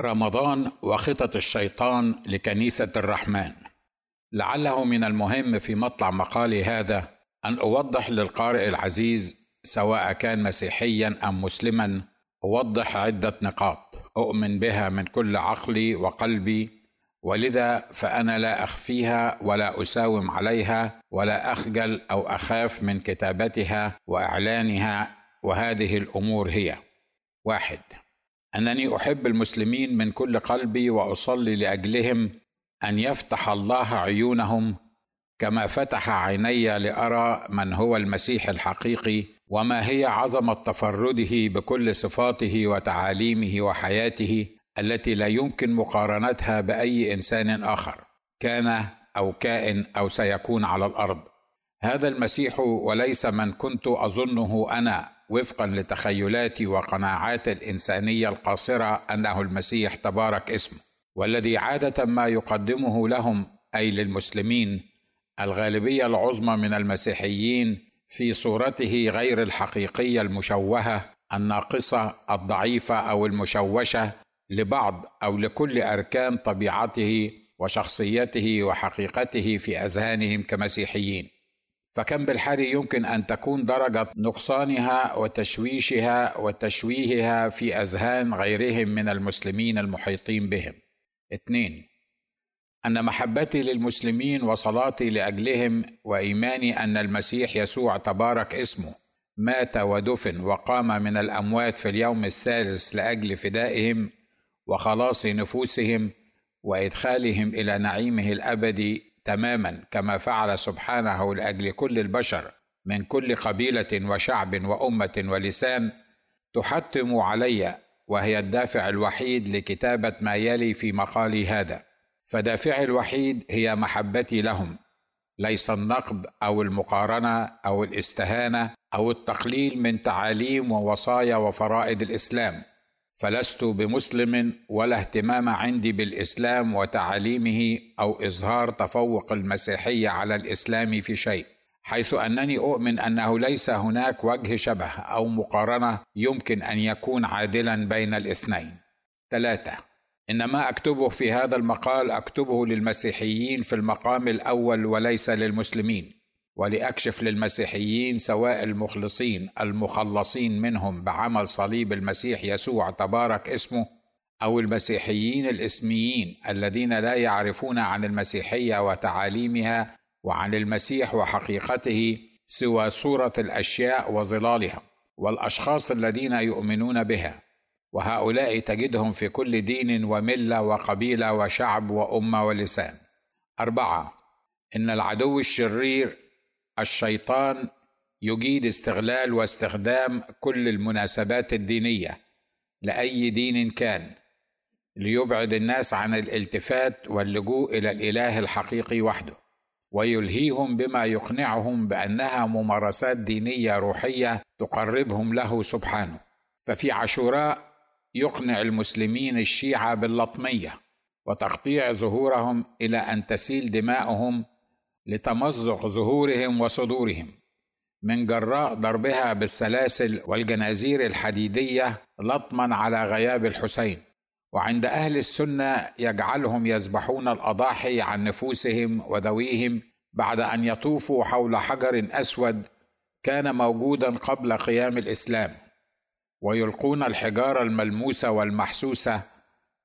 رمضان وخطط الشيطان لكنيسة الرحمن. لعله من المهم في مطلع مقالي هذا أن أوضح للقارئ العزيز سواء كان مسيحيا أم مسلما أوضح عدة نقاط أؤمن بها من كل عقلي وقلبي ولذا فأنا لا أخفيها ولا أساوم عليها ولا أخجل أو أخاف من كتابتها وإعلانها وهذه الأمور هي واحد أنني أحب المسلمين من كل قلبي وأصلي لأجلهم أن يفتح الله عيونهم كما فتح عيني لأرى من هو المسيح الحقيقي وما هي عظمة تفرده بكل صفاته وتعاليمه وحياته التي لا يمكن مقارنتها بأي إنسان آخر كان أو كائن أو سيكون على الأرض. هذا المسيح وليس من كنت أظنه أنا. وفقا لتخيلاتي وقناعات الإنسانية القاصرة أنه المسيح تبارك اسمه والذي عادة ما يقدمه لهم أي للمسلمين الغالبية العظمى من المسيحيين في صورته غير الحقيقية المشوهة الناقصة الضعيفة أو المشوشة لبعض أو لكل أركان طبيعته وشخصيته وحقيقته في أذهانهم كمسيحيين. فكم بالحري يمكن أن تكون درجة نقصانها وتشويشها وتشويهها في أذهان غيرهم من المسلمين المحيطين بهم. اثنين أن محبتي للمسلمين وصلاتي لأجلهم وإيماني أن المسيح يسوع تبارك اسمه مات ودفن وقام من الأموات في اليوم الثالث لأجل فدائهم وخلاص نفوسهم وإدخالهم إلى نعيمه الأبدي تماما كما فعل سبحانه لأجل كل البشر من كل قبيلة وشعب وأمة ولسان تحتم علي وهي الدافع الوحيد لكتابة ما يلي في مقالي هذا. فدافعي الوحيد هي محبتي لهم ليس النقد أو المقارنة أو الاستهانة أو التقليل من تعاليم ووصايا وفرائض الإسلام. فلست بمسلم ولا اهتمام عندي بالإسلام وتعاليمه أو إظهار تفوق المسيحيه على الإسلام في شيء حيث أنني أؤمن أنه ليس هناك وجه شبه أو مقارنة يمكن أن يكون عادلا بين الاثنين. ثلاثة إن ما أكتبه في هذا المقال أكتبه للمسيحيين في المقام الأول وليس للمسلمين. ولأكشف للمسيحيين سواء المخلصين المخلصين منهم بعمل صليب المسيح يسوع تبارك اسمه أو المسيحيين الإسميين الذين لا يعرفون عن المسيحية وتعاليمها وعن المسيح وحقيقته سوى صورة الأشياء وظلالها والأشخاص الذين يؤمنون بها. وهؤلاء تجدهم في كل دين وملة وقبيلة وشعب وأمة ولسان. أربعة إن العدو الشرير الشيطان يجيد استغلال واستخدام كل المناسبات الدينية لأي دين كان ليبعد الناس عن الالتفات واللجوء إلى الإله الحقيقي وحده ويلهيهم بما يقنعهم بأنها ممارسات دينية روحية تقربهم له سبحانه. ففي عاشوراء يقنع المسلمين الشيعة باللطمية وتقطيع ظهورهم إلى أن تسيل دماؤهم لتمزق ظهورهم وصدورهم. من جراء ضربها بالسلاسل والجنازير الحديدية لطما على غياب الحسين. وعند أهل السنة يجعلهم يذبحون الأضاحي عن نفوسهم وذويهم بعد أن يطوفوا حول حجر أسود كان موجودا قبل قيام الإسلام. ويلقون الحجارة الملموسة والمحسوسة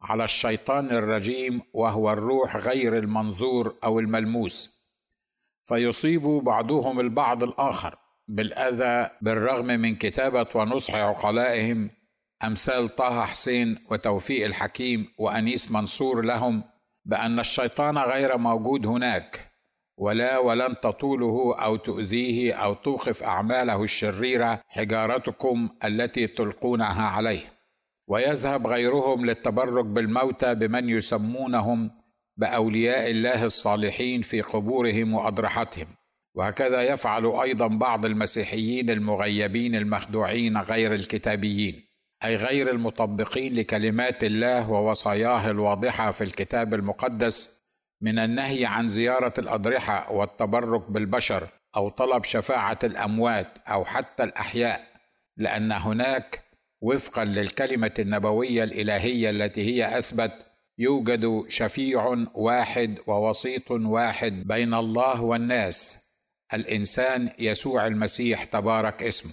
على الشيطان الرجيم وهو الروح غير المنظور أو الملموس. فيصيب بعضهم البعض الآخر بالأذى بالرغم من كتابة ونصح عقلائهم أمثال طه حسين وتوفيق الحكيم وأنيس منصور لهم بأن الشيطان غير موجود هناك ولا ولن تطوله أو تؤذيه أو توقف أعماله الشريرة حجارتكم التي تلقونها عليه. ويذهب غيرهم للتبرك بالموتى بمن يسمونهم بأولياء الله الصالحين في قبورهم واضرحتهم وهكذا يفعل أيضا بعض المسيحيين المغيبين المخدوعين غير الكتابيين أي غير المطبقين لكلمات الله ووصاياه الواضحة في الكتاب المقدس من النهي عن زيارة الأضرحة والتبرك بالبشر أو طلب شفاعة الأموات أو حتى الأحياء لأن هناك وفقا للكلمة النبوية الإلهية التي هي أثبت يوجد شفيع واحد ووسيط واحد بين الله والناس الإنسان يسوع المسيح تبارك اسمه.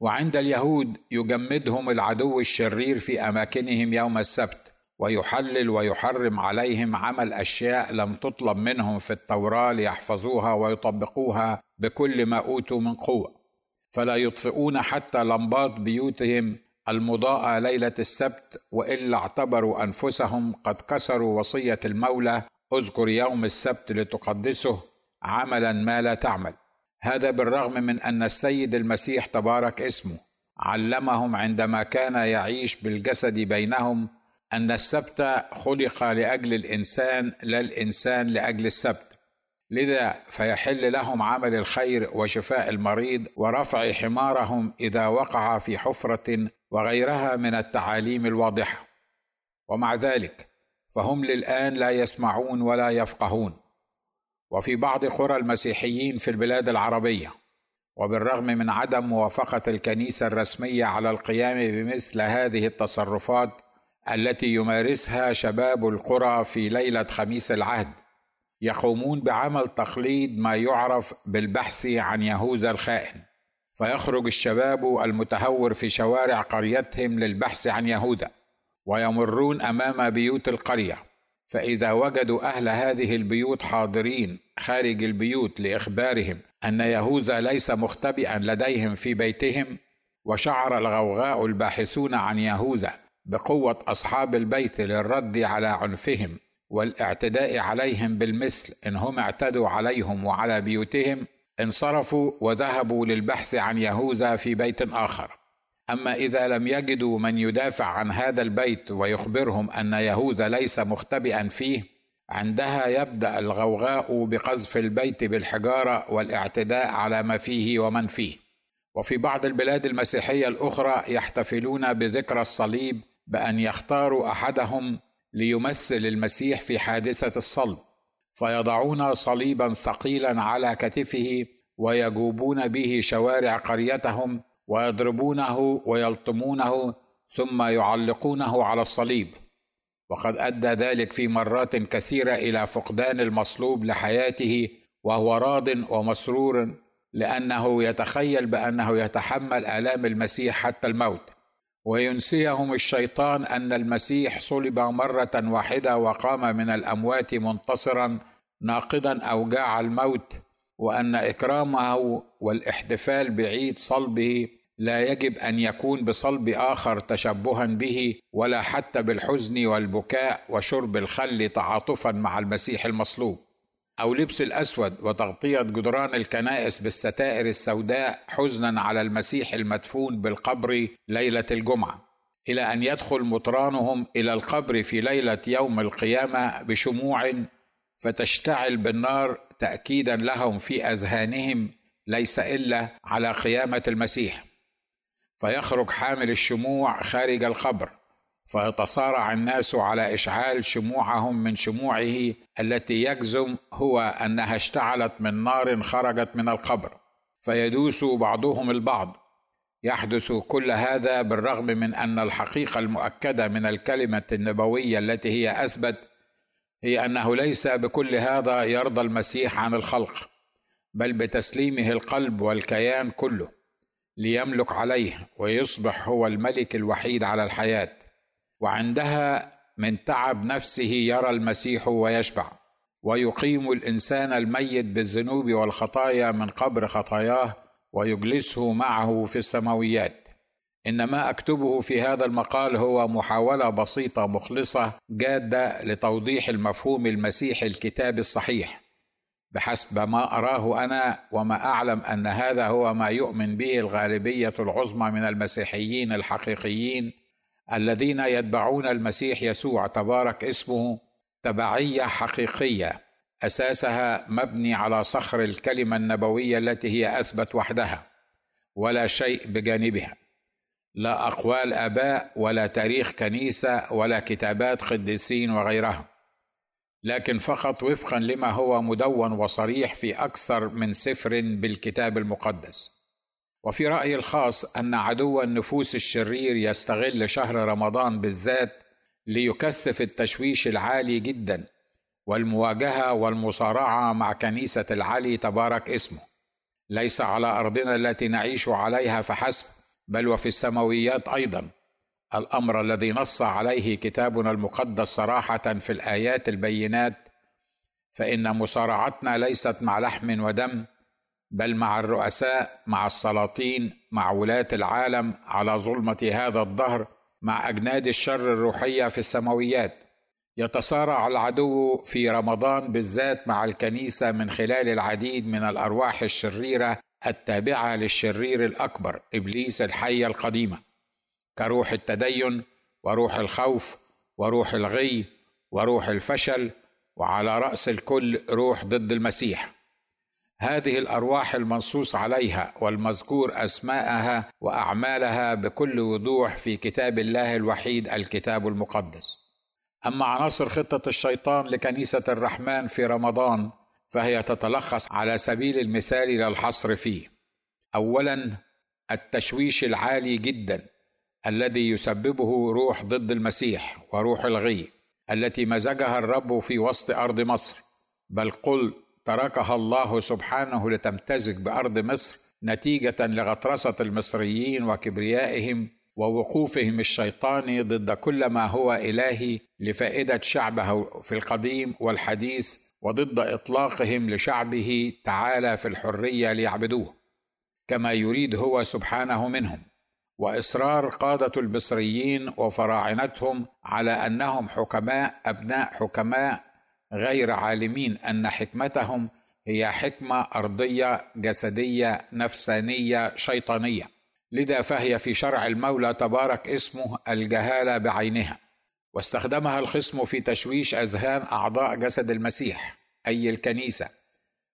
وعند اليهود يجمدهم العدو الشرير في أماكنهم يوم السبت ويحلل ويحرم عليهم عمل أشياء لم تطلب منهم في التوراة ليحفظوها ويطبقوها بكل ما أوتوا من قوة. فلا يطفئون حتى لمبات بيوتهم المضاءة ليلة السبت وإلا اعتبروا أنفسهم قد كسروا وصية المولى اذكر يوم السبت لتقدسه عملا ما لا تعمل. هذا بالرغم من أن السيد المسيح تبارك اسمه علمهم عندما كان يعيش بالجسد بينهم أن السبت خلق لأجل الإنسان لا الإنسان لأجل السبت. لذا فيحل لهم عمل الخير وشفاء المريض ورفع حمارهم إذا وقع في حفرة وغيرها من التعاليم الواضحة. ومع ذلك فهم للآن لا يسمعون ولا يفقهون. وفي بعض قرى المسيحيين في البلاد العربية وبالرغم من عدم موافقة الكنيسة الرسمية على القيام بمثل هذه التصرفات التي يمارسها شباب القرى في ليلة خميس العهد يقومون بعمل تقليد ما يعرف بالبحث عن يهوذا الخائن. فيخرج الشباب المتهور في شوارع قريتهم للبحث عن يهوذا ويمرون أمام بيوت القرية. فإذا وجدوا أهل هذه البيوت حاضرين خارج البيوت لإخبارهم أن يهوذا ليس مختبئا لديهم في بيتهم وشعر الغوغاء الباحثون عن يهوذا بقوة أصحاب البيت للرد على عنفهم والإعتداء عليهم بالمثل إن هم اعتدوا عليهم وعلى بيوتهم انصرفوا وذهبوا للبحث عن يهوذا في بيت آخر. أما إذا لم يجدوا من يدافع عن هذا البيت ويخبرهم أن يهوذا ليس مختبئا فيه عندها يبدأ الغوغاء بقذف البيت بالحجارة والاعتداء على ما فيه ومن فيه. وفي بعض البلاد المسيحية الأخرى يحتفلون بذكرى الصليب بأن يختاروا أحدهم ليمثل المسيح في حادثة الصلب. فيضعون صليبا ثقيلا على كتفه ويجوبون به شوارع قريتهم ويضربونه ويلطمونه ثم يعلقونه على الصليب. وقد أدى ذلك في مرات كثيرة إلى فقدان المصلوب لحياته وهو راض ومسرور لأنه يتخيل بأنه يتحمل آلام المسيح حتى الموت. وينسيهم الشيطان أن المسيح صلب مرة واحدة وقام من الأموات منتصرا ناقضا أوجاع الموت وأن إكرامه والاحتفال بعيد صلبه لا يجب أن يكون بصلب آخر تشبها به ولا حتى بالحزن والبكاء وشرب الخل تعاطفا مع المسيح المصلوب. أو لبس الأسود وتغطية جدران الكنائس بالستائر السوداء حزنا على المسيح المدفون بالقبر ليلة الجمعة إلى أن يدخل مطرانهم إلى القبر في ليلة يوم القيامة بشموع فتشتعل بالنار تاكيدا لهم في أذهانهم ليس إلا على قيامة المسيح. فيخرج حامل الشموع خارج القبر. فيتصارع الناس على إشعال شموعهم من شموعه التي يجزم هو أنها اشتعلت من نار خرجت من القبر فيدوس بعضهم البعض. يحدث كل هذا بالرغم من أن الحقيقة المؤكدة من الكلمة النبوية التي هي أثبت هي أنه ليس بكل هذا يرضى المسيح عن الخلق بل بتسليمه القلب والكيان كله ليملك عليه ويصبح هو الملك الوحيد على الحياة. وعندها من تعب نفسه يرى المسيح ويشبع ويقيم الإنسان الميت بالذنوب والخطايا من قبر خطاياه ويجلسه معه في السماويات. ان ما أكتبه في هذا المقال هو محاولة بسيطة مخلصة جادة لتوضيح المفهوم المسيحي الكتاب الصحيح. بحسب ما أراه أنا وما أعلم أن هذا هو ما يؤمن به الغالبية العظمى من المسيحيين الحقيقيين الذين يتبعون المسيح يسوع تبارك اسمه تبعية حقيقية أساسها مبني على صخر الكلمة النبوية التي هي أثبت وحدها ولا شيء بجانبها. لا أقوال آباء ولا تاريخ كنيسة ولا كتابات قديسين وغيرها. لكن فقط وفقا لما هو مدون وصريح في أكثر من سفر بالكتاب المقدس. وفي رأيي الخاص أن عدو النفوس الشرير يستغل شهر رمضان بالذات ليكثف التشويش العالي جدا والمواجهة والمصارعة مع كنيسة العلي تبارك اسمه. ليس على أرضنا التي نعيش عليها فحسب بل وفي السماويات أيضا. الأمر الذي نص عليه كتابنا المقدس صراحة في الآيات البينات فإن مصارعتنا ليست مع لحم ودم بل مع الرؤساء مع السلاطين مع ولاة العالم على ظلمة هذا الدهر مع أجناد الشر الروحية في السماويات. يتصارع العدو في رمضان بالذات مع الكنيسة من خلال العديد من الأرواح الشريرة التابعة للشرير الأكبر إبليس الحية القديمة. كروح التدين وروح الخوف وروح الغي وروح الفشل وعلى رأس الكل روح ضد المسيح. هذه الأرواح المنصوص عليها والمذكور أسماءها وأعمالها بكل وضوح في كتاب الله الوحيد الكتاب المقدس. أما عناصر خطة الشيطان لكنيسة الرحمن في رمضان فهي تتلخص على سبيل المثال للحصر فيه. اولا التشويش العالي جدا الذي يسببه روح ضد المسيح وروح الغي التي مزجها الرب في وسط أرض مصر. بل قل تركها الله سبحانه لتمتزج بأرض مصر نتيجة لغطرسة المصريين وكبريائهم ووقوفهم الشيطاني ضد كل ما هو إلهي لفائدة شعبه في القديم والحديث وضد إطلاقهم لشعبه تعالى في الحرية ليعبدوه كما يريد هو سبحانه منهم وإصرار قادة المصريين وفراعنتهم على أنهم حكماء أبناء حكماء غير عالمين أن حكمتهم هي حكمة أرضية جسدية نفسانية شيطانية. لذا فهي في شرع المولى تبارك اسمه الجهالة بعينها. واستخدمها الخصم في تشويش أذهان أعضاء جسد المسيح أي الكنيسة.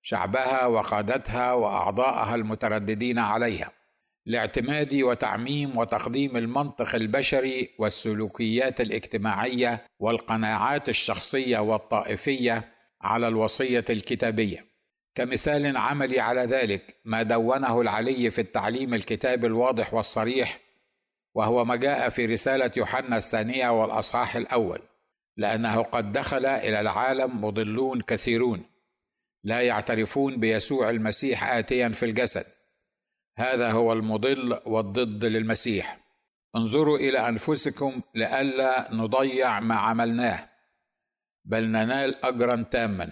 شعبها وقادتها وأعضاءها المترددين عليها. لاعتماد وتعميم وتقديم المنطق البشري والسلوكيات الاجتماعية والقناعات الشخصية والطائفية على الوصية الكتابية. كمثال عملي على ذلك ما دونه العلي في التعليم الكتابي الواضح والصريح وهو ما جاء في رسالة يوحنا الثانية والأصحاح الأول لأنه قد دخل إلى العالم مضلون كثيرون لا يعترفون بيسوع المسيح اتيا في الجسد. هذا هو المضل والضد للمسيح. انظروا إلى أنفسكم لئلا نضيع ما عملناه بل ننال اجرا تاما.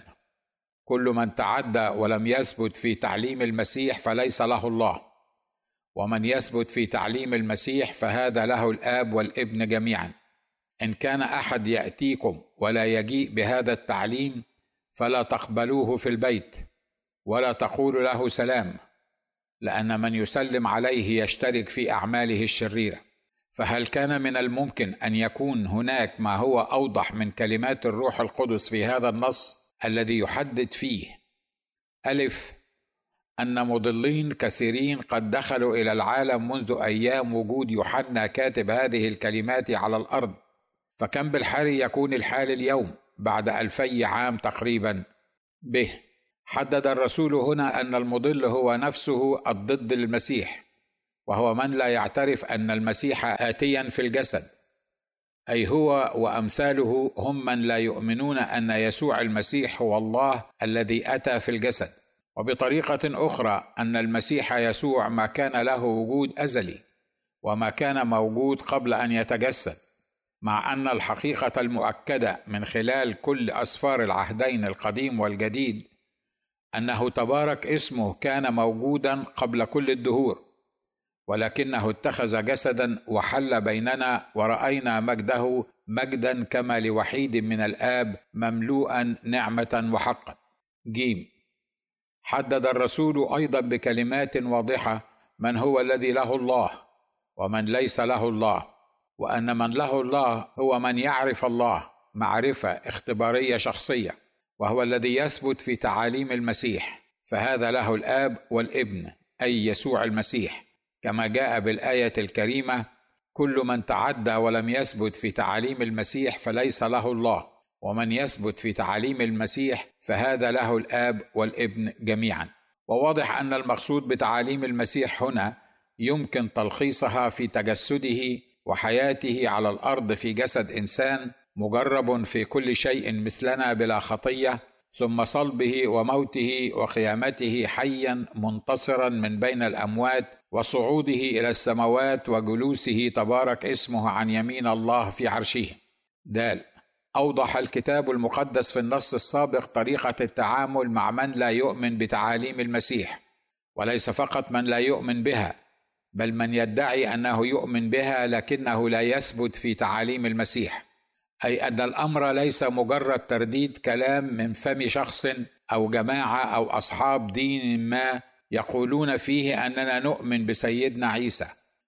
كل من تعدى ولم يثبت في تعليم المسيح فليس له الله ومن يثبت في تعليم المسيح فهذا له الآب والابن جميعا. إن كان أحد يأتيكم ولا يجيء بهذا التعليم فلا تقبلوه في البيت ولا تقولوا له سلام. لأن من يسلم عليه يشترك في أعماله الشريرة. فهل كان من الممكن أن يكون هناك ما هو أوضح من كلمات الروح القدس في هذا النص الذي يحدد فيه؟ ألف أن مضلين كثيرين قد دخلوا إلى العالم منذ أيام وجود يوحنا كاتب هذه الكلمات على الأرض. فكم بالحال يكون الحال اليوم بعد ألفي عام تقريبا؟ به. حدد الرسول هنا أن المضل هو نفسه الضد للمسيح وهو من لا يعترف أن المسيح اتيا في الجسد. أي هو وأمثاله هم من لا يؤمنون أن يسوع المسيح هو الله الذي أتى في الجسد. وبطريقة أخرى أن المسيح يسوع ما كان له وجود أزلي وما كان موجود قبل أن يتجسد مع أن الحقيقة المؤكدة من خلال كل أسفار العهدين القديم والجديد أنه تبارك اسمه كان موجودا قبل كل الدهور ولكنه اتخذ جسدا وحل بيننا ورأينا مجده مجدا كما لوحيد من الآب مملوءا نعمة وحقا. جيم. حدد الرسول أيضا بكلمات واضحة من هو الذي له الله ومن ليس له الله وأن من له الله هو من يعرف الله معرفة اختبارية شخصية. وهو الذي يثبت في تعاليم المسيح فهذا له الآب والابن أي يسوع المسيح. كما جاء بالآية الكريمة كل من تعدى ولم يثبت في تعاليم المسيح فليس له الله ومن يثبت في تعاليم المسيح فهذا له الآب والابن جميعا. وواضح أن المقصود بتعاليم المسيح هنا يمكن تلخيصها في تجسده وحياته على الأرض في جسد إنسان مجرب في كل شيء مثلنا بلا خطية ثم صلبه وموته وقيامته حيا منتصرا من بين الأموات وصعوده إلى السماوات وجلوسه تبارك اسمه عن يمين الله في عرشه. دال أوضح الكتاب المقدس في النص السابق طريقة التعامل مع من لا يؤمن بتعاليم المسيح. وليس فقط من لا يؤمن بها بل من يدعي أنه يؤمن بها لكنه لا يثبت في تعاليم المسيح. أي أن الأمر ليس مجرد ترديد كلام من فم شخص أو جماعة أو أصحاب دين ما يقولون فيه أننا نؤمن بسيدنا عيسى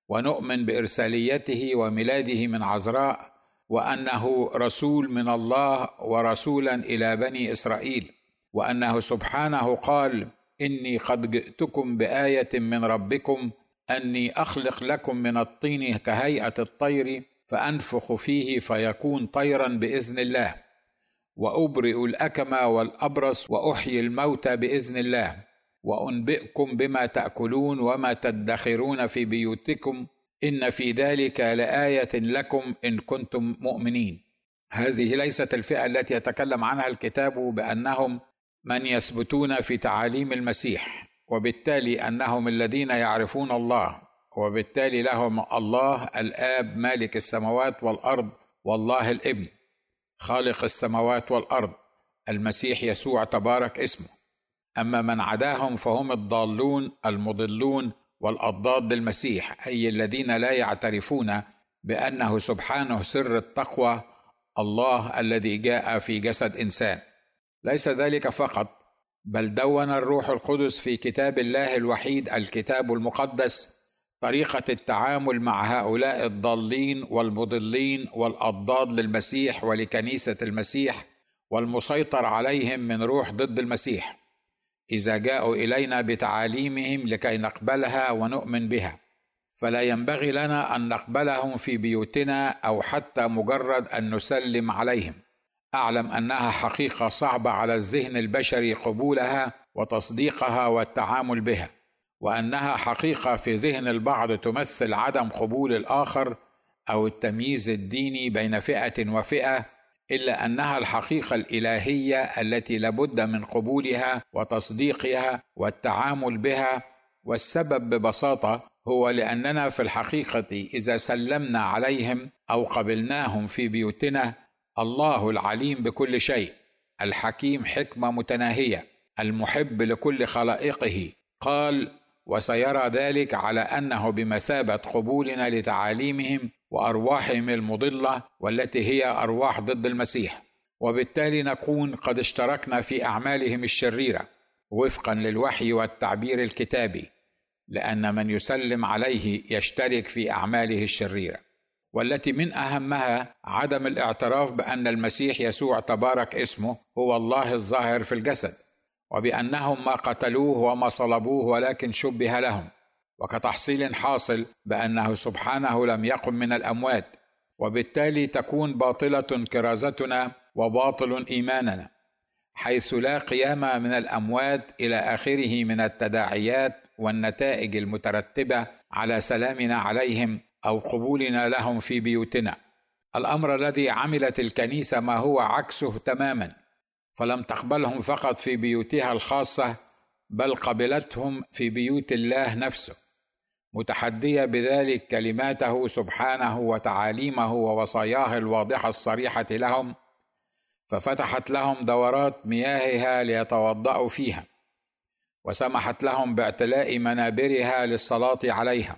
ونؤمن بإرساليته وميلاده من عذراء وأنه رسول من الله ورسولا إلى بني إسرائيل وأنه سبحانه قال إني قد جئتكم بآية من ربكم أني أخلق لكم من الطين كهيئة الطير فأنفخ فيه فيكون طيرا بإذن الله. وأبرئ الاكمى والأبرص وأحيي الموتى بإذن الله. وأنبئكم بما تأكلون وما تدخرون في بيوتكم. إن في ذلك لآية لكم إن كنتم مؤمنين. هذه ليست الفئة التي يتكلم عنها الكتاب بأنهم من يثبتون في تعاليم المسيح وبالتالي أنهم الذين يعرفون الله. وبالتالي لهم الله الآب مالك السماوات والأرض والله الابن خالق السماوات والأرض المسيح يسوع تبارك اسمه. أما من عداهم فهم الضالون المضلون والأضداد للمسيح أي الذين لا يعترفون بأنه سبحانه سر التقوى الله الذي جاء في جسد إنسان. ليس ذلك فقط بل دون الروح القدس في كتاب الله الوحيد الكتاب المقدس طريقة التعامل مع هؤلاء الضالين والمضلين والأضداد للمسيح ولكنيسة المسيح والمسيطر عليهم من روح ضد المسيح. إذا جاءوا إلينا بتعاليمهم لكي نقبلها ونؤمن بها. فلا ينبغي لنا أن نقبلهم في بيوتنا أو حتى مجرد أن نسلم عليهم. أعلم أنها حقيقة صعبة على الذهن البشري قبولها وتصديقها والتعامل بها. وأنها حقيقة في ذهن البعض تمثل عدم قبول الآخر أو التمييز الديني بين فئة وفئة إلا أنها الحقيقة الإلهية التي لابد من قبولها وتصديقها والتعامل بها. والسبب ببساطة هو لأننا في الحقيقة إذا سلمنا عليهم أو قبلناهم في بيوتنا الله العليم بكل شيء الحكيم حكمة متناهية المحب لكل خلائقه. قال وسيرى ذلك على أنه بمثابة قبولنا لتعاليمهم وأرواحهم المضلة والتي هي أرواح ضد المسيح. وبالتالي نكون قد اشتركنا في أعمالهم الشريرة وفقا للوحي والتعبير الكتابي لأن من يسلم عليه يشترك في أعماله الشريرة. والتي من أهمها عدم الاعتراف بأن المسيح يسوع تبارك اسمه هو الله الظاهر في الجسد. وبأنهم ما قتلوه وما صلبوه ولكن شبه لهم وكتحصيل حاصل بأنه سبحانه لم يقم من الأموات وبالتالي تكون باطلة كرازتنا وباطل إيماننا حيث لا قيام من الأموات إلى آخره من التداعيات والنتائج المترتبة على سلامنا عليهم أو قبولنا لهم في بيوتنا. الأمر الذي عملت الكنيسة ما هو عكسه تماما. فلم تقبلهم فقط في بيوتها الخاصة بل قبلتهم في بيوت الله نفسه متحدية بذلك كلماته سبحانه وتعاليمه ووصاياه الواضحة الصريحة لهم ففتحت لهم دورات مياهها ليتوضأوا فيها وسمحت لهم باعتلاء منابرها للصلاة عليها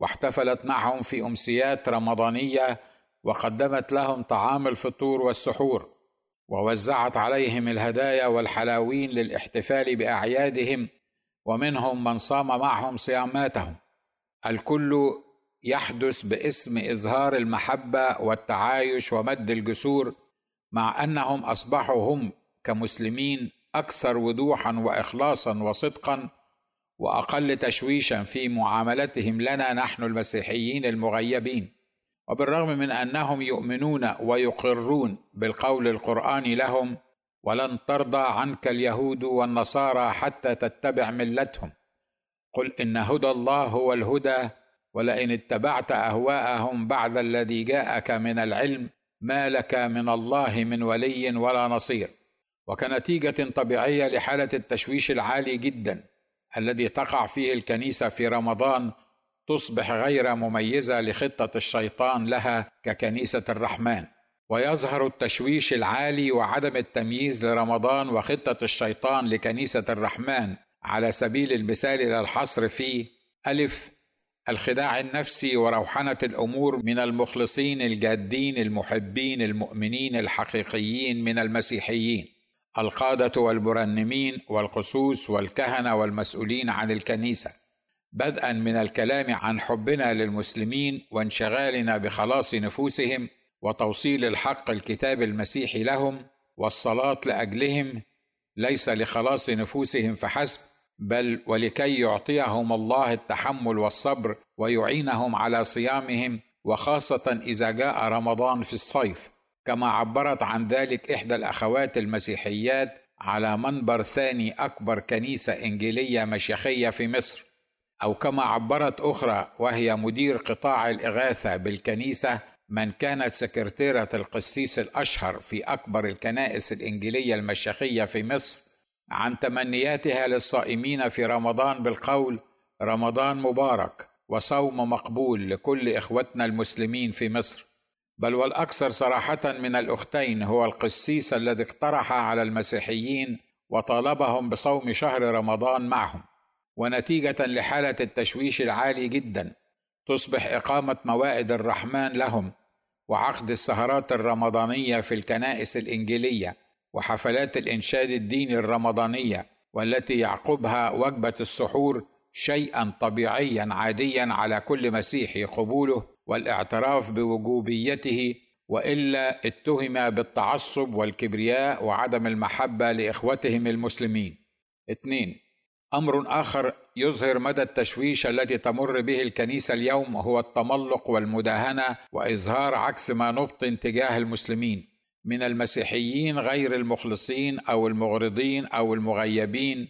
واحتفلت معهم في أمسيات رمضانية وقدمت لهم طعام الفطور والسحور. ووزعت عليهم الهدايا والحلاوين للاحتفال بأعيادهم ومنهم من صام معهم صياماتهم. الكل يحدث باسم إظهار المحبة والتعايش ومد الجسور مع أنهم أصبحوا هم كمسلمين أكثر وضوحا واخلاصا وصدقا وأقل تشويشا في معاملتهم لنا نحن المسيحيين المغيبين. وبالرغم من أنهم يؤمنون ويقرون بالقول القراني لهم ولن ترضى عنك اليهود والنصارى حتى تتبع ملتهم. قل إن هدى الله هو الهدى ولئن اتبعت أهواءهم بعد الذي جاءك من العلم ما لك من الله من ولي ولا نصير. وكنتيجة طبيعية لحالة التشويش العالي جدا الذي تقع فيه الكنيسة في رمضان تصبح غير مميزة لخطة الشيطان لها ككنيسة الرحمن. ويظهر التشويش العالي وعدم التمييز لرمضان وخطة الشيطان لكنيسة الرحمن على سبيل المثال إلى الحصر في ألف الخداع النفسي وروحنة الأمور من المخلصين الجادين المحبين المؤمنين الحقيقيين من المسيحيين. القادة والمرنمين والقسوس والكهنة والمسؤولين عن الكنيسة. بدءا من الكلام عن حبنا للمسلمين وانشغالنا بخلاص نفوسهم وتوصيل الحق الكتاب المسيحي لهم والصلاة لأجلهم ليس لخلاص نفوسهم فحسب بل ولكي يعطيهم الله التحمل والصبر ويعينهم على صيامهم وخاصة إذا جاء رمضان في الصيف. كما عبرت عن ذلك إحدى الأخوات المسيحيات على منبر ثاني أكبر كنيسة إنجيلية مشيخية في مصر. أو كما عبرت أخرى وهي مدير قطاع الإغاثة بالكنيسة من كانت سكرتيرة القسيس الأشهر في أكبر الكنائس الإنجيلية المشيخية في مصر عن تمنياتها للصائمين في رمضان بالقول رمضان مبارك وصوم مقبول لكل إخوتنا المسلمين في مصر. بل والأكثر صراحة من الأختين هو القسيس الذي اقترح على المسيحيين وطالبهم بصوم شهر رمضان معهم. ونتيجة لحالة التشويش العالي جدا تصبح إقامة موائد الرحمن لهم وعقد السهرات الرمضانية في الكنائس الإنجيلية وحفلات الإنشاد الديني الرمضانية والتي يعقبها وجبة السحور شيئا طبيعيا عاديا على كل مسيحي قبوله والاعتراف بوجوبيته وإلا اتهم بالتعصب والكبرياء وعدم المحبة لإخوتهم المسلمين. اثنين أمر آخر يظهر مدى التشويش الذي تمر به الكنيسة اليوم هو التملق والمداهنة وإظهار عكس ما نبطن تجاه المسلمين من المسيحيين غير المخلصين أو المغرضين أو المغيبين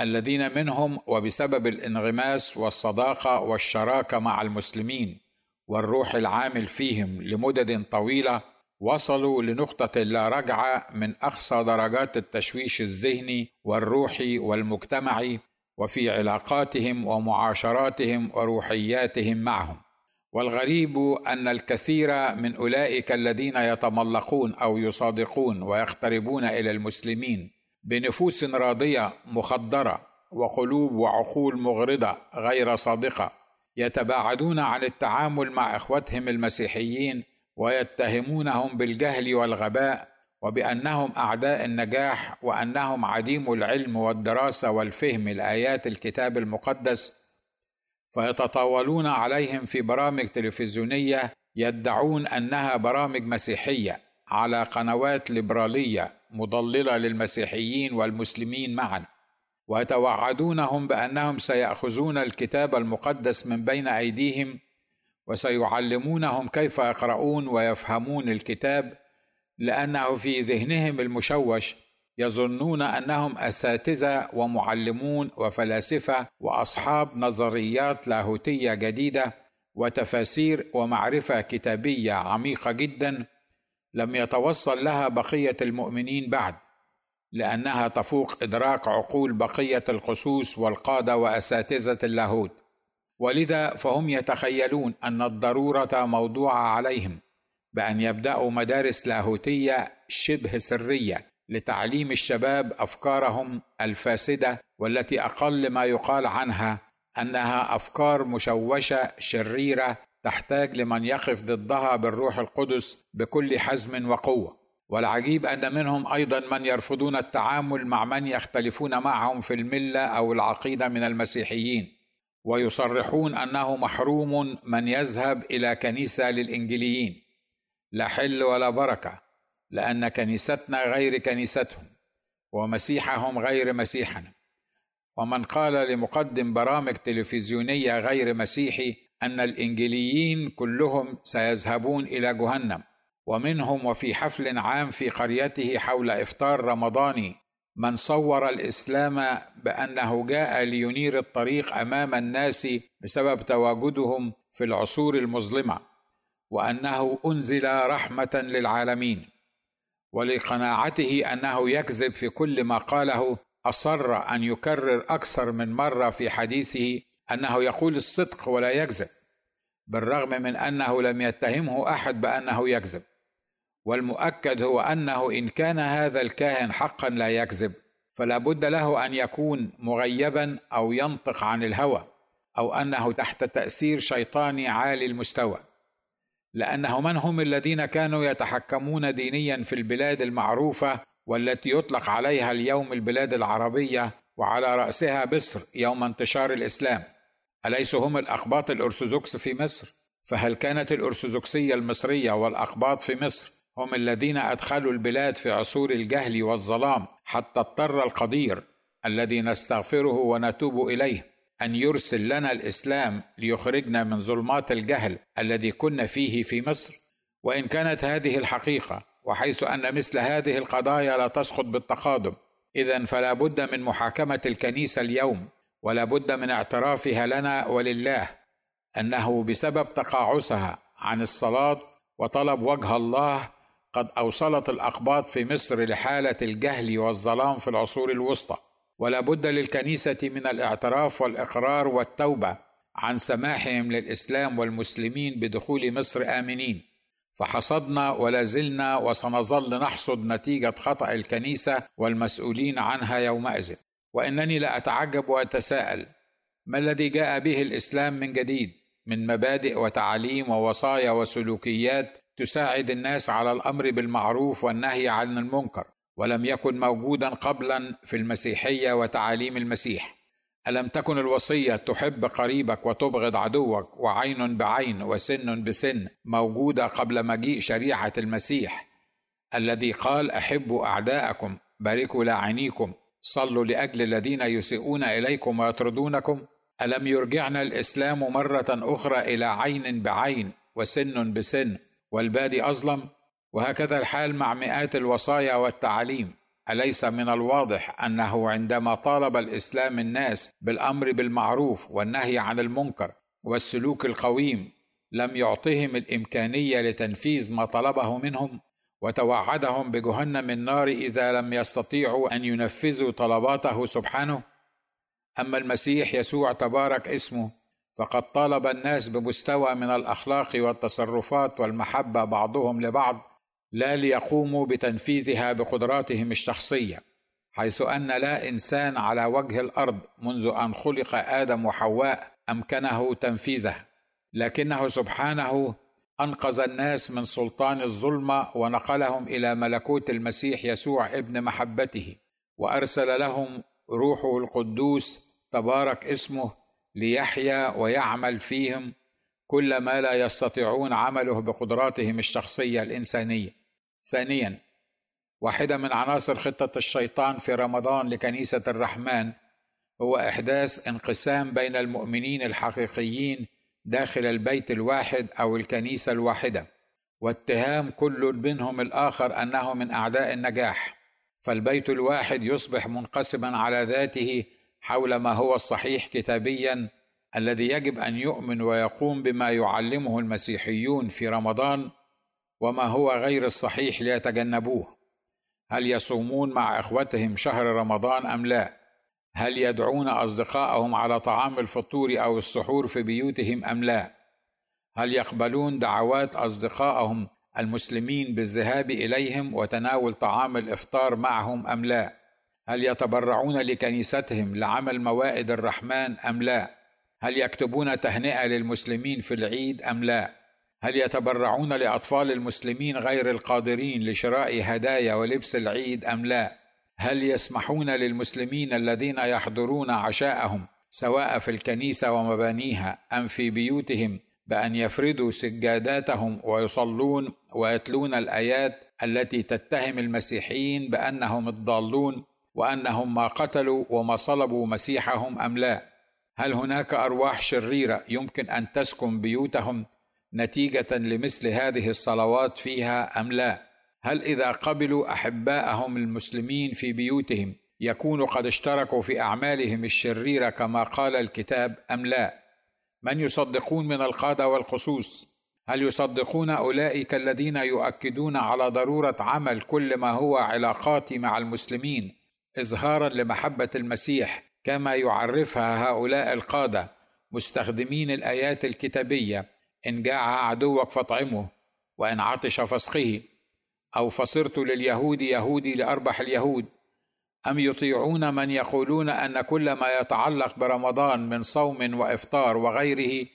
الذين منهم وبسبب الانغماس والصداقة والشراكة مع المسلمين والروح العامل فيهم لمدد طويلة وصلوا لنقطة لا رجعه من أقصى درجات التشويش الذهني والروحي والمجتمعي وفي علاقاتهم ومعاشراتهم وروحياتهم معهم. والغريب أن الكثير من أولئك الذين يتملقون أو يصادقون ويقتربون إلى المسلمين بنفوس راضية مخدرة وقلوب وعقول مغرضة غير صادقة يتباعدون عن التعامل مع إخوتهم المسيحيين ويتهمونهم بالجهل والغباء وبأنهم أعداء النجاح وأنهم عديم العلم والدراسة والفهم لآيات الكتاب المقدس فيتطاولون عليهم في برامج تلفزيونية يدعون أنها برامج مسيحية على قنوات ليبرالية مضللة للمسيحيين والمسلمين معا ويتوعدونهم بأنهم سيأخذون الكتاب المقدس من بين أيديهم وسيعلمونهم كيف يقرؤون ويفهمون الكتاب لأنه في ذهنهم المشوش يظنون أنهم أساتذة ومعلمون وفلاسفة وأصحاب نظريات لاهوتية جديدة وتفاسير ومعرفة كتابية عميقة جدا لم يتوصل لها بقية المؤمنين بعد لأنها تفوق إدراك عقول بقية القسوس والقادة وأساتذة اللاهوت. ولذا فهم يتخيلون أن الضرورة موضوعه عليهم بأن يبدأوا مدارس لاهوتية شبه سرية لتعليم الشباب أفكارهم الفاسدة والتي أقل ما يقال عنها أنها أفكار مشوشة شريرة تحتاج لمن يقف ضدها بالروح القدس بكل حزم وقوة. والعجيب أن منهم أيضا من يرفضون التعامل مع من يختلفون معهم في الملة أو العقيدة من المسيحيين. ويصرحون أنه محروم من يذهب إلى كنيسة للانجيليين لا حل ولا بركة لأن كنيستنا غير كنيستهم ومسيحهم غير مسيحنا. ومن قال لمقدم برامج تلفزيونية غير مسيحي أن الانجيليين كلهم سيذهبون إلى جهنم ومنهم وفي حفل عام في قريته حول إفطار رمضاني من صور الإسلام بأنه جاء لينير الطريق أمام الناس بسبب تواجدهم في العصور المظلمة وأنه أنزل رحمة للعالمين ولقناعته أنه يكذب في كل ما قاله أصر أن يكرر أكثر من مرة في حديثه أنه يقول الصدق ولا يكذب بالرغم من أنه لم يتهمه أحد بأنه يكذب. والمؤكد هو أنه إن كان هذا الكاهن حقا لا يكذب فلا بد له أن يكون مغيبا أو ينطق عن الهوى أو أنه تحت تأثير شيطاني عالي المستوى. لأنه من هم الذين كانوا يتحكمون دينيا في البلاد المعروفة والتي يطلق عليها اليوم البلاد العربية وعلى رأسها مصر يوم انتشار الإسلام؟ اليسوا هم الاقباط الأرثوذكس في مصر؟ فهل كانت الأرثوذكسية المصرية والاقباط في مصر؟ هم الذين أدخلوا البلاد في عصور الجهل والظلام حتى اضطر القدير الذي نستغفره ونتوب إليه أن يرسل لنا الإسلام ليخرجنا من ظلمات الجهل الذي كنا فيه في مصر. وإن كانت هذه الحقيقة وحيث أن مثل هذه القضايا لا تسقط بالتقادم إذا فلا بد من محاكمة الكنيسة اليوم ولا بد من اعترافها لنا ولله أنه بسبب تقاعسها عن الصلاة وطلب وجه الله قد أوصلت الأقباط في مصر لحالة الجهل والظلام في العصور الوسطى. ولا بد للكنيسة من الاعتراف والإقرار والتوبة عن سماحهم للإسلام والمسلمين بدخول مصر آمنين. فحصدنا ولا زلنا وسنظل نحصد نتيجة خطأ الكنيسة والمسؤولين عنها يومئذ. وإنني لا أتعجب وأتساءل ما الذي جاء به الإسلام من جديد؟ من مبادئ وتعاليم ووصايا وسلوكيات تساعد الناس على الأمر بالمعروف والنهي عن المنكر ولم يكن موجودا قبلا في المسيحية وتعاليم المسيح. ألم تكن الوصية تحب قريبك وتبغض عدوك وعين بعين وسن بسن موجودة قبل مجيء شريعة المسيح؟ الذي قال أحبوا أعداءكم باركوا لاعنيكم صلوا لأجل الذين يسيئون إليكم ويطردونكم؟ ألم يرجعنا الإسلام مرة أخرى إلى عين بعين وسن بسن والبادي أظلم وهكذا الحال مع مئات الوصايا والتعاليم. أليس من الواضح أنه عندما طالب الإسلام الناس بالأمر بالمعروف والنهي عن المنكر والسلوك القويم لم يعطهم الإمكانية لتنفيذ ما طلبه منهم وتوعدهم بجهنم النار إذا لم يستطيعوا أن ينفذوا طلباته سبحانه؟ أما المسيح يسوع تبارك اسمه فقد طالب الناس بمستوى من الأخلاق والتصرفات والمحبة بعضهم لبعض لا ليقوموا بتنفيذها بقدراتهم الشخصية حيث أن لا إنسان على وجه الأرض منذ أن خلق آدم وحواء أمكنه تنفيذها لكنه سبحانه أنقذ الناس من سلطان الظلمه ونقلهم إلى ملكوت المسيح يسوع ابن محبته وأرسل لهم روحه القدوس تبارك اسمه ليحيا ويعمل فيهم كل ما لا يستطيعون عمله بقدراتهم الشخصية الإنسانية. ثانيا واحدة من عناصر خطة الشيطان في رمضان لكنيسة الرحمن هو إحداث انقسام بين المؤمنين الحقيقيين داخل البيت الواحد أو الكنيسة الواحدة واتهام كل منهم الآخر أنه من أعداء النجاح. فالبيت الواحد يصبح منقسما على ذاته حول ما هو الصحيح كتابيا الذي يجب أن يؤمن ويقوم بما يعلمه المسيحيون في رمضان وما هو غير الصحيح ليتجنبوه. هل يصومون مع إخوتهم شهر رمضان أم لا؟ هل يدعون اصدقائهم على طعام الفطور أو السحور في بيوتهم أم لا؟ هل يقبلون دعوات اصدقائهم المسلمين بالذهاب إليهم وتناول طعام الإفطار معهم أم لا؟ هل يتبرعون لكنيستهم لعمل موائد الرحمن أم لا؟ هل يكتبون تهنئة للمسلمين في العيد أم لا؟ هل يتبرعون لأطفال المسلمين غير القادرين لشراء هدايا ولبس العيد أم لا؟ هل يسمحون للمسلمين الذين يحضرون عشاءهم سواء في الكنيسة ومبانيها أم في بيوتهم بأن يفردوا سجاداتهم ويصلون ويتلون الآيات التي تتهم المسيحيين بأنهم الضالون وأنهم ما قتلوا وما صلبوا مسيحهم أم لا. هل هناك أرواح شريرة يمكن أن تسكن بيوتهم نتيجة لمثل هذه الصلوات فيها أم لا؟ هل إذا قبلوا أحباءهم المسلمين في بيوتهم يكونوا قد اشتركوا في أعمالهم الشريرة كما قال الكتاب أم لا؟ من يصدقون من القادة والخصوص؟ هل يصدقون أولئك الذين يؤكدون على ضرورة عمل كل ما هو علاقاتي مع المسلمين؟ اظهارا لمحبة المسيح كما يعرفها هؤلاء القادة مستخدمين الآيات الكتابية إن جاع عدوك فاطعمه وإن عطش فاسقه أو فصرت لليهود يهودي لأربح اليهود أم يطيعون من يقولون أن كل ما يتعلق برمضان من صوم وإفطار وغيره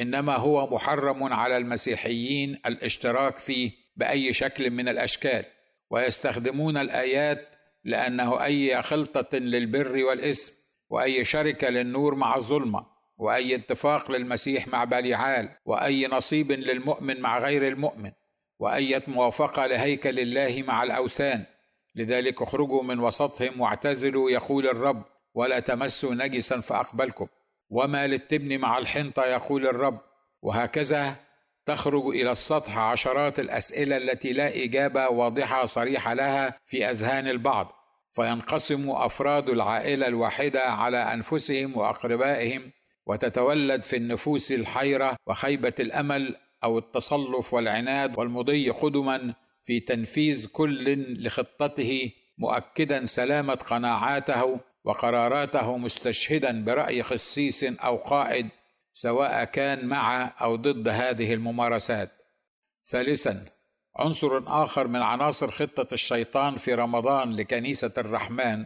إنما هو محرم على المسيحيين الاشتراك فيه بأي شكل من الأشكال ويستخدمون الآيات لأنه أي خلطة للبر والاثم وأي شركة للنور مع الظلمة وأي اتفاق للمسيح مع بليعال وأي نصيب للمؤمن مع غير المؤمن واية موافقة لهيكل الله مع الأوثان. لذلك اخرجوا من وسطهم واعتزلوا يقول الرب ولا تمسوا نجسا فأقبلكم. وما للتبن مع الحنطة يقول الرب. وهكذا تخرج إلى السطح عشرات الأسئلة التي لا إجابة واضحة صريحة لها في أذهان البعض. فينقسم أفراد العائلة الواحدة على أنفسهم وأقربائهم وتتولد في النفوس الحيرة وخيبة الأمل أو التصلف والعناد والمضي قدما في تنفيذ كل لخطته مؤكدا سلامة قناعاته وقراراته مستشهدا برأي خسيس أو قائد سواء كان مع أو ضد هذه الممارسات. ثالثا عنصر آخر من عناصر خطة الشيطان في رمضان لكنيسة الرحمن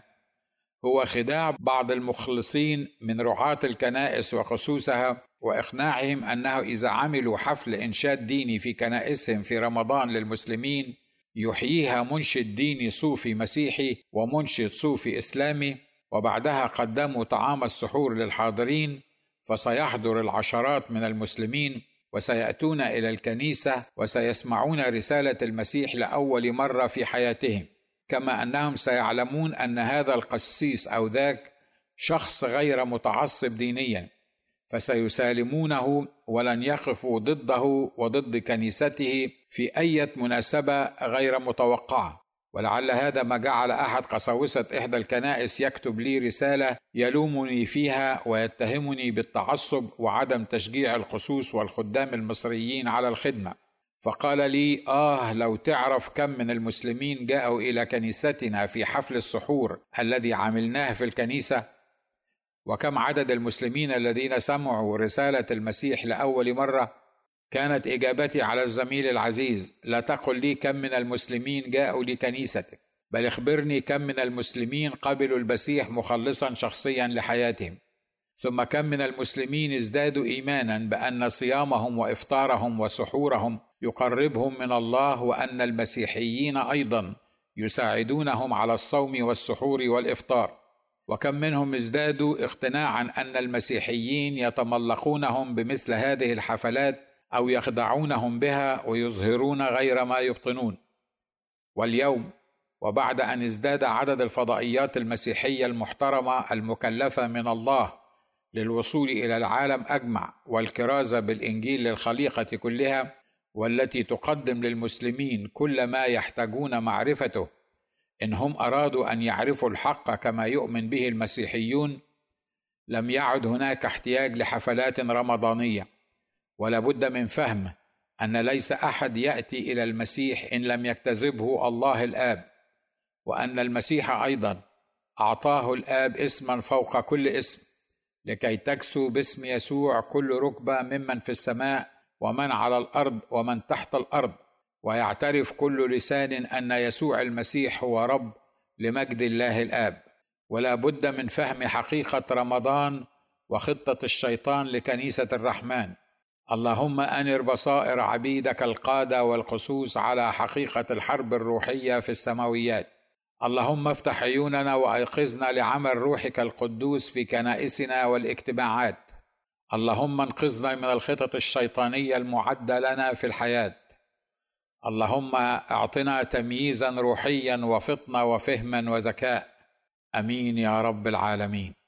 هو خداع بعض المخلصين من رعاة الكنائس وخصوصها وإقناعهم أنه إذا عملوا حفل إنشاد ديني في كنائسهم في رمضان للمسلمين يحييها منشد ديني صوفي مسيحي ومنشد صوفي إسلامي وبعدها قدموا طعام السحور للحاضرين فسيحضر العشرات من المسلمين وسيأتون إلى الكنيسة وسيسمعون رسالة المسيح لأول مرة في حياتهم كما أنهم سيعلمون أن هذا القسيس أو ذاك شخص غير متعصب دينيا فسيسالمونه ولن يقفوا ضده وضد كنيسته في أي مناسبة غير متوقعة. ولعل هذا ما جعل أحد قساوسة إحدى الكنائس يكتب لي رسالة يلومني فيها ويتهمني بالتعصب وعدم تشجيع الخصوص والخدام المصريين على الخدمة. فقال لي آه لو تعرف كم من المسلمين جاءوا إلى كنيستنا في حفل السحور الذي عملناه في الكنيسة وكم عدد المسلمين الذين سمعوا رسالة المسيح لأول مرة كانت إجابتي على الزميل العزيز لا تقل لي كم من المسلمين جاءوا لكنيستك بل اخبرني كم من المسلمين قبلوا المسيح مخلصا شخصيا لحياتهم ثم كم من المسلمين ازدادوا ايمانا بأن صيامهم وإفطارهم وسحورهم يقربهم من الله وأن المسيحيين أيضا يساعدونهم على الصوم والسحور والإفطار. وكم منهم ازدادوا اقتناعا أن المسيحيين يتملقونهم بمثل هذه الحفلات أو يخدعونهم بها ويظهرون غير ما يبطنون. واليوم وبعد أن ازداد عدد الفضائيات المسيحية المحترمة المكلفة من الله للوصول إلى العالم أجمع والكرازه بالإنجيل للخليقة كلها والتي تقدم للمسلمين كل ما يحتاجون معرفته إن هم أرادوا أن يعرفوا الحق كما يؤمن به المسيحيون لم يعد هناك احتياج لحفلات رمضانية. ولا بد من فهم أن ليس أحد يأتي إلى المسيح إن لم يكتذبه الله الآب وأن المسيح أيضا أعطاه الآب اسما فوق كل اسم لكي تكسو باسم يسوع كل ركبة ممن في السماء ومن على الأرض ومن تحت الأرض ويعترف كل لسان أن يسوع المسيح هو رب لمجد الله الآب. ولا بد من فهم حقيقة رمضان وخطة الشيطان لكنيسة الرحمن. اللهم أنر بصائر عبيدك القادة والقصوص على حقيقة الحرب الروحية في السماويات. اللهم افتح عيوننا وأيقظنا لعمل روحك القدوس في كنائسنا والاجتماعات. اللهم انقذنا من الخطط الشيطانية المعدة لنا في الحياة. اللهم أعطنا تمييزا روحيا وفطنه وفهما وذكاء. آمين يا رب العالمين.